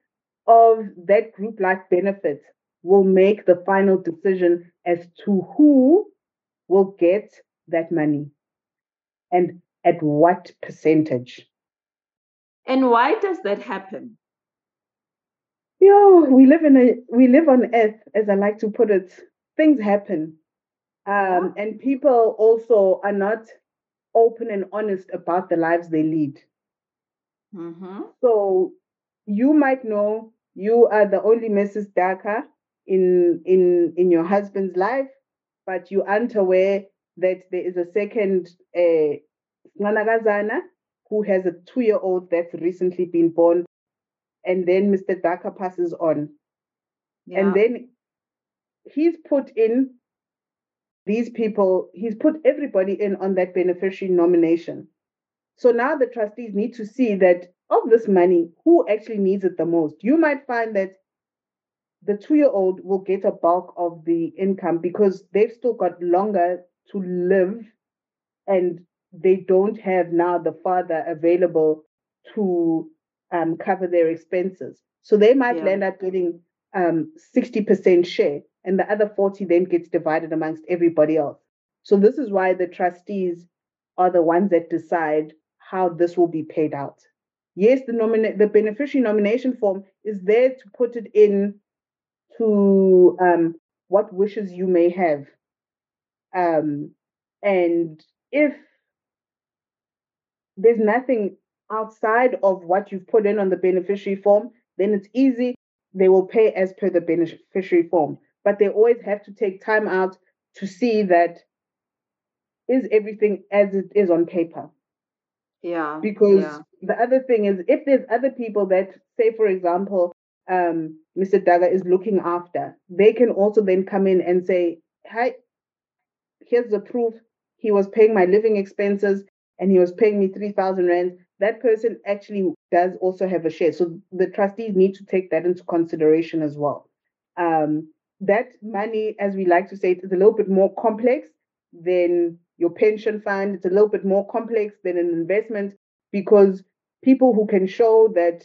of that group life benefit will make the final decision as to who will get that money and at what percentage. And why does that happen? Yeah, we live in a we live on earth, as I like to put it. Things happen. Um, yeah. and people also are not open and honest about the lives they lead. Mm-hmm. So you might know you are the only Mrs. Daka in in in your husband's life, but you aren't aware that there is a second uh, who has a two-year-old that's recently been born, and then Mr. Daka passes on, yeah. and then he's put in these people. He's put everybody in on that beneficiary nomination. So now the trustees need to see that of this money, who actually needs it the most. You might find that the two year old will get a bulk of the income because they've still got longer to live and they don't have now the father available to um, cover their expenses. So they might yeah. end up getting um, 60% share and the other 40 then gets divided amongst everybody else. So this is why the trustees are the ones that decide how this will be paid out. Yes, the nomina- the beneficiary nomination form is there to put it in to um, what wishes you may have. Um, and if there's nothing outside of what you've put in on the beneficiary form, then it's easy. They will pay as per the beneficiary form. But they always have to take time out to see that is everything as it is on paper. Yeah. Because yeah. the other thing is, if there's other people that, say, for example, um, Mr. Daka is looking after, they can also then come in and say, Hi, here's the proof. He was paying my living expenses and he was paying me 3,000 Rand. That person actually does also have a share. So the trustees need to take that into consideration as well. Um, that money, as we like to say, is a little bit more complex than your pension fund. It's a little bit more complex than an investment because people who can show that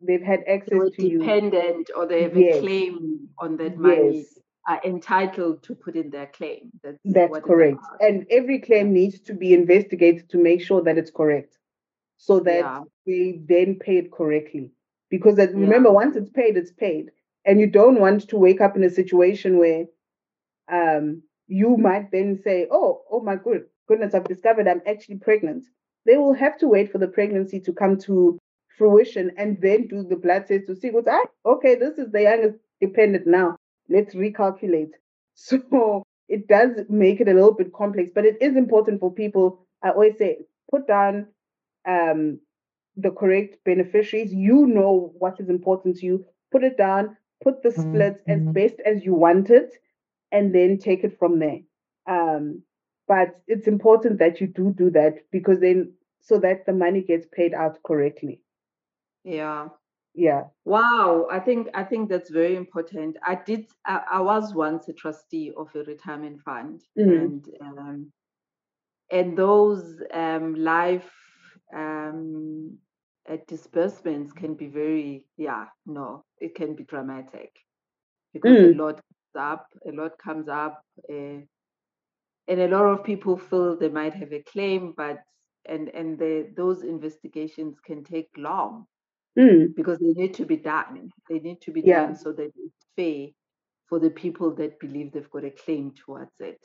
they've had access to dependent you, or they have yes. a claim on that money yes. are entitled to put in their claim. That's, That's correct. And every claim needs to be investigated to make sure that it's correct. So that yeah. they then pay it correctly. Because that, remember, once it's paid, it's paid. And you don't want to wake up in a situation where um, you might then say, oh, oh my good, goodness, I've discovered I'm actually pregnant. They will have to wait for the pregnancy to come to fruition and then do the blood test to see what's ah, okay, this is the youngest dependent now. Let's recalculate. (laughs) So it does make it a little bit complex, but it is important for people. I always say, put down um, the correct beneficiaries. You know what is important to you. Put it down, put the mm-hmm. splits mm-hmm. as best as you want it, and then take it from there. Um, but it's important that you do do that because then so that the money gets paid out correctly. Yeah. Yeah. Wow. I think I think that's very important. I did. I, I was once a trustee of a retirement fund, mm-hmm. and um, and those um, life um, uh, disbursements can be very yeah no it can be dramatic because mm. a lot comes up, a lot comes up, uh, and a lot of people feel they might have a claim, but and and the, those investigations can take long mm. because they need to be done. They need to be yeah. done so that it's fair for the people that believe they've got a claim towards it.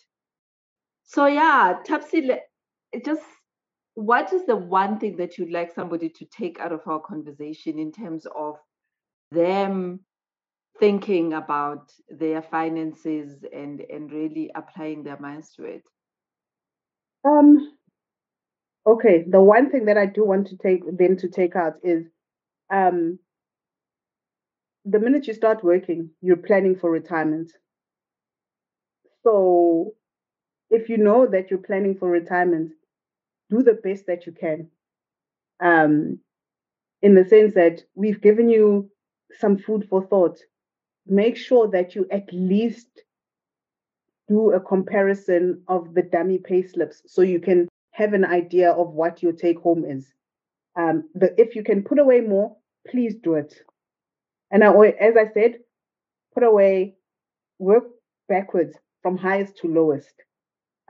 So yeah, Tapsi, just what is the one thing that you'd like somebody to take out of our conversation in terms of them thinking about their finances and and really applying their minds to it? Um, Okay, the one thing that I do want to take then to take out is um the minute you start working, you're planning for retirement. So if you know that you're planning for retirement, do the best that you can. Um, in the sense that we've given you some food for thought. Make sure that you at least do a comparison of the dummy pay slips so you can have an idea of what your take home is. Um, but if you can put away more, please do it. And I, as I said, put away, work backwards from highest to lowest.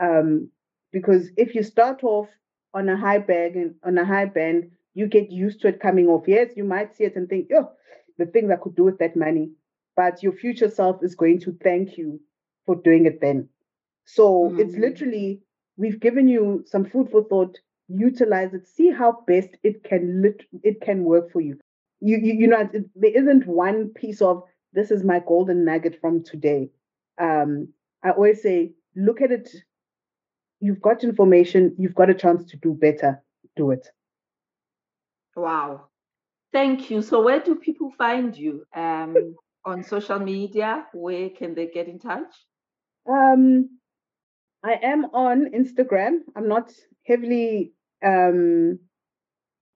Um, because if you start off on a high bag and on a high band, you get used to it coming off. Yes, you might see it and think, oh, the things I could do with that money. But your future self is going to thank you for doing it then. So mm-hmm. it's literally, we've given you some food for thought. Utilize it. See how best it can lit- it can work for you you you, you know it, there isn't one piece of this is my golden nugget from today um i always say look at it you've got information you've got a chance to do better do it wow thank you so where do people find you um (laughs) on social media where can they get in touch um i am on instagram i'm not heavily um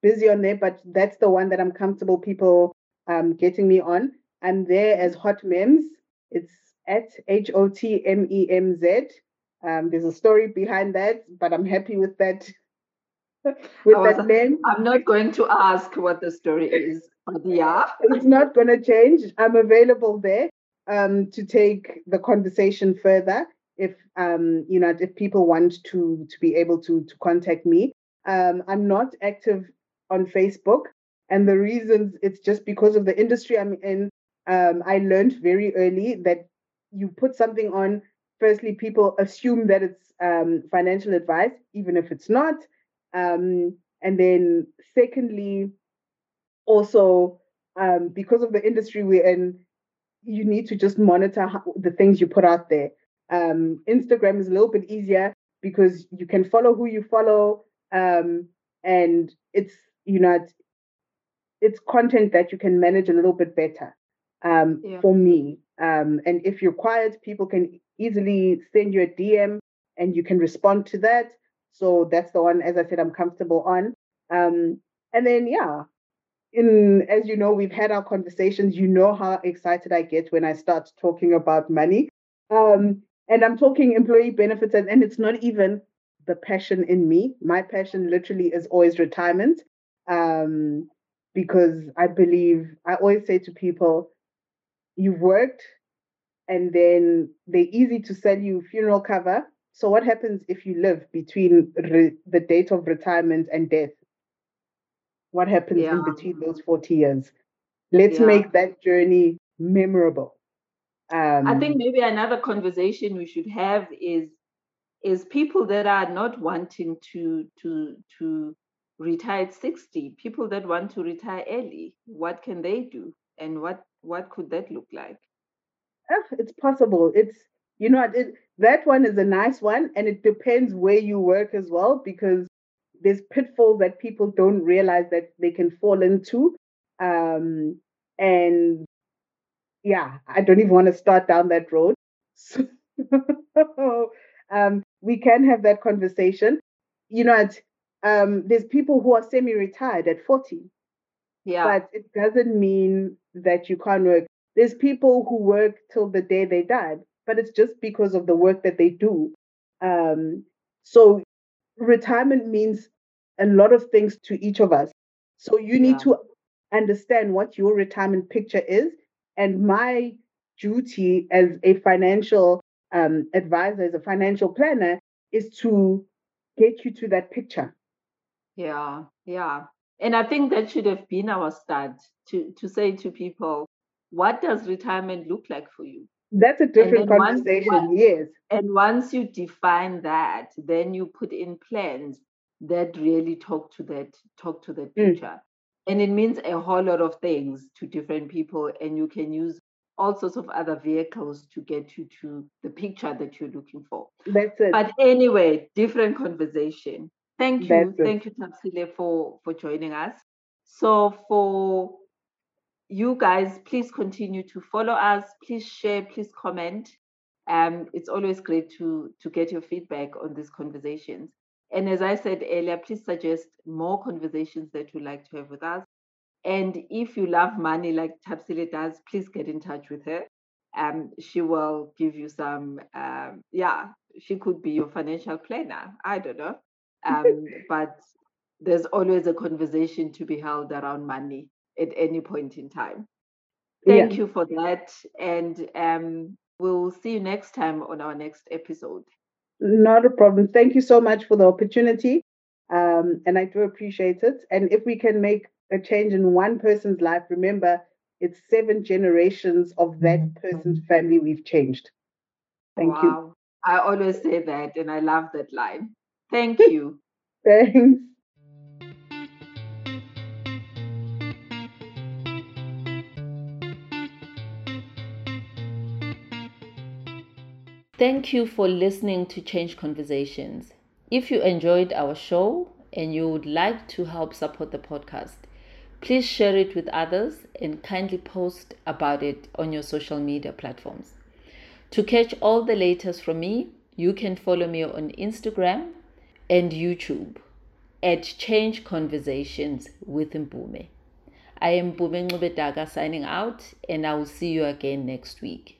busy on there, but that's the one that I'm comfortable people um, getting me on. I'm there as Hot Mems. It's at H O T M E M Z. Um, there's a story behind that, but I'm happy with that. (laughs) with was, that name. I'm not going to ask what the story is, but yeah. it's not going to change. I'm available there um, to take the conversation further if um, you know if people want to to be able to to contact me. Um, I'm not active on Facebook. And the reasons it's just because of the industry I'm in. Um, I learned very early that you put something on, firstly, people assume that it's um, financial advice, even if it's not. Um, and then, secondly, also um, because of the industry we're in, you need to just monitor how, the things you put out there. Um, Instagram is a little bit easier because you can follow who you follow, um, and it's you know, it's, it's content that you can manage a little bit better um, yeah. for me. Um, and if you're quiet, people can easily send you a DM and you can respond to that. So that's the one, as I said, I'm comfortable on. Um, and then, yeah, in as you know, we've had our conversations. You know how excited I get when I start talking about money. Um, and I'm talking employee benefits, and, and it's not even the passion in me. My passion literally is always retirement um, because I believe I always say to people, you've worked and then they're easy to sell you funeral cover. So what happens if you live between re- the date of retirement and death? What happens yeah. in between those 40 years? Let's yeah. make that journey memorable. Um, I think maybe another conversation we should have is is people that are not wanting to to to retire at 60 people that want to retire early what can they do and what what could that look like? It's possible. It's you know it, that one is a nice one and it depends where you work as well because there's pitfalls that people don't realize that they can fall into um and yeah i don't even want to start down that road. (laughs) So um we can have that conversation. You know um, there's people who are semi-retired at 40. Yeah. But it doesn't mean that you can't work. There's people who work till the day they died, but it's just because of the work that they do. Um, so retirement means a lot of things to each of us. So you need yeah. to understand what your retirement picture is. And my duty as a financial um, advisor, as a financial planner, is to get you to that picture. Yeah, yeah. And I think that should have been our start to, to say to people, what does retirement look like for you? That's a different conversation, once, yes. And once you define that, then you put in plans that really talk to that, talk to that mm. future. And it means a whole lot of things to different people, and you can use all sorts of other vehicles to get you to the picture that you're looking for. That's it. But anyway, different conversation. Thank you. That's it. Thank you, Thabisile, for, for joining us. So for you guys, please continue to follow us. Please share, please comment. Um, it's always great to, to get your feedback on these conversations. And as I said earlier, please suggest more conversations that you'd like to have with us. And if you love money like Thabisile does, please get in touch with her. Um, she will give you some, um, yeah, she could be your financial planner. I don't know. Um, but there's always a conversation to be held around money at any point in time. Thank Yeah. you for that. And um, we'll see you next time on our next episode. Not a problem. Thank you so much for the opportunity. Um, and I do appreciate it. And if we can make a change in one person's life, remember it's seven generations of that person's family we've changed. Thank you. I always say that, and I love that line. Thank you. (laughs) Thanks. Thank you for listening to Change Conversations. If you enjoyed our show and you would like to help support the podcast, please share it with others and kindly post about it on your social media platforms. To catch all the latest from me, you can follow me on Instagram and YouTube at Change Conversations with Mpume. I am Mpume Ngubedaka signing out and I will see you again next week.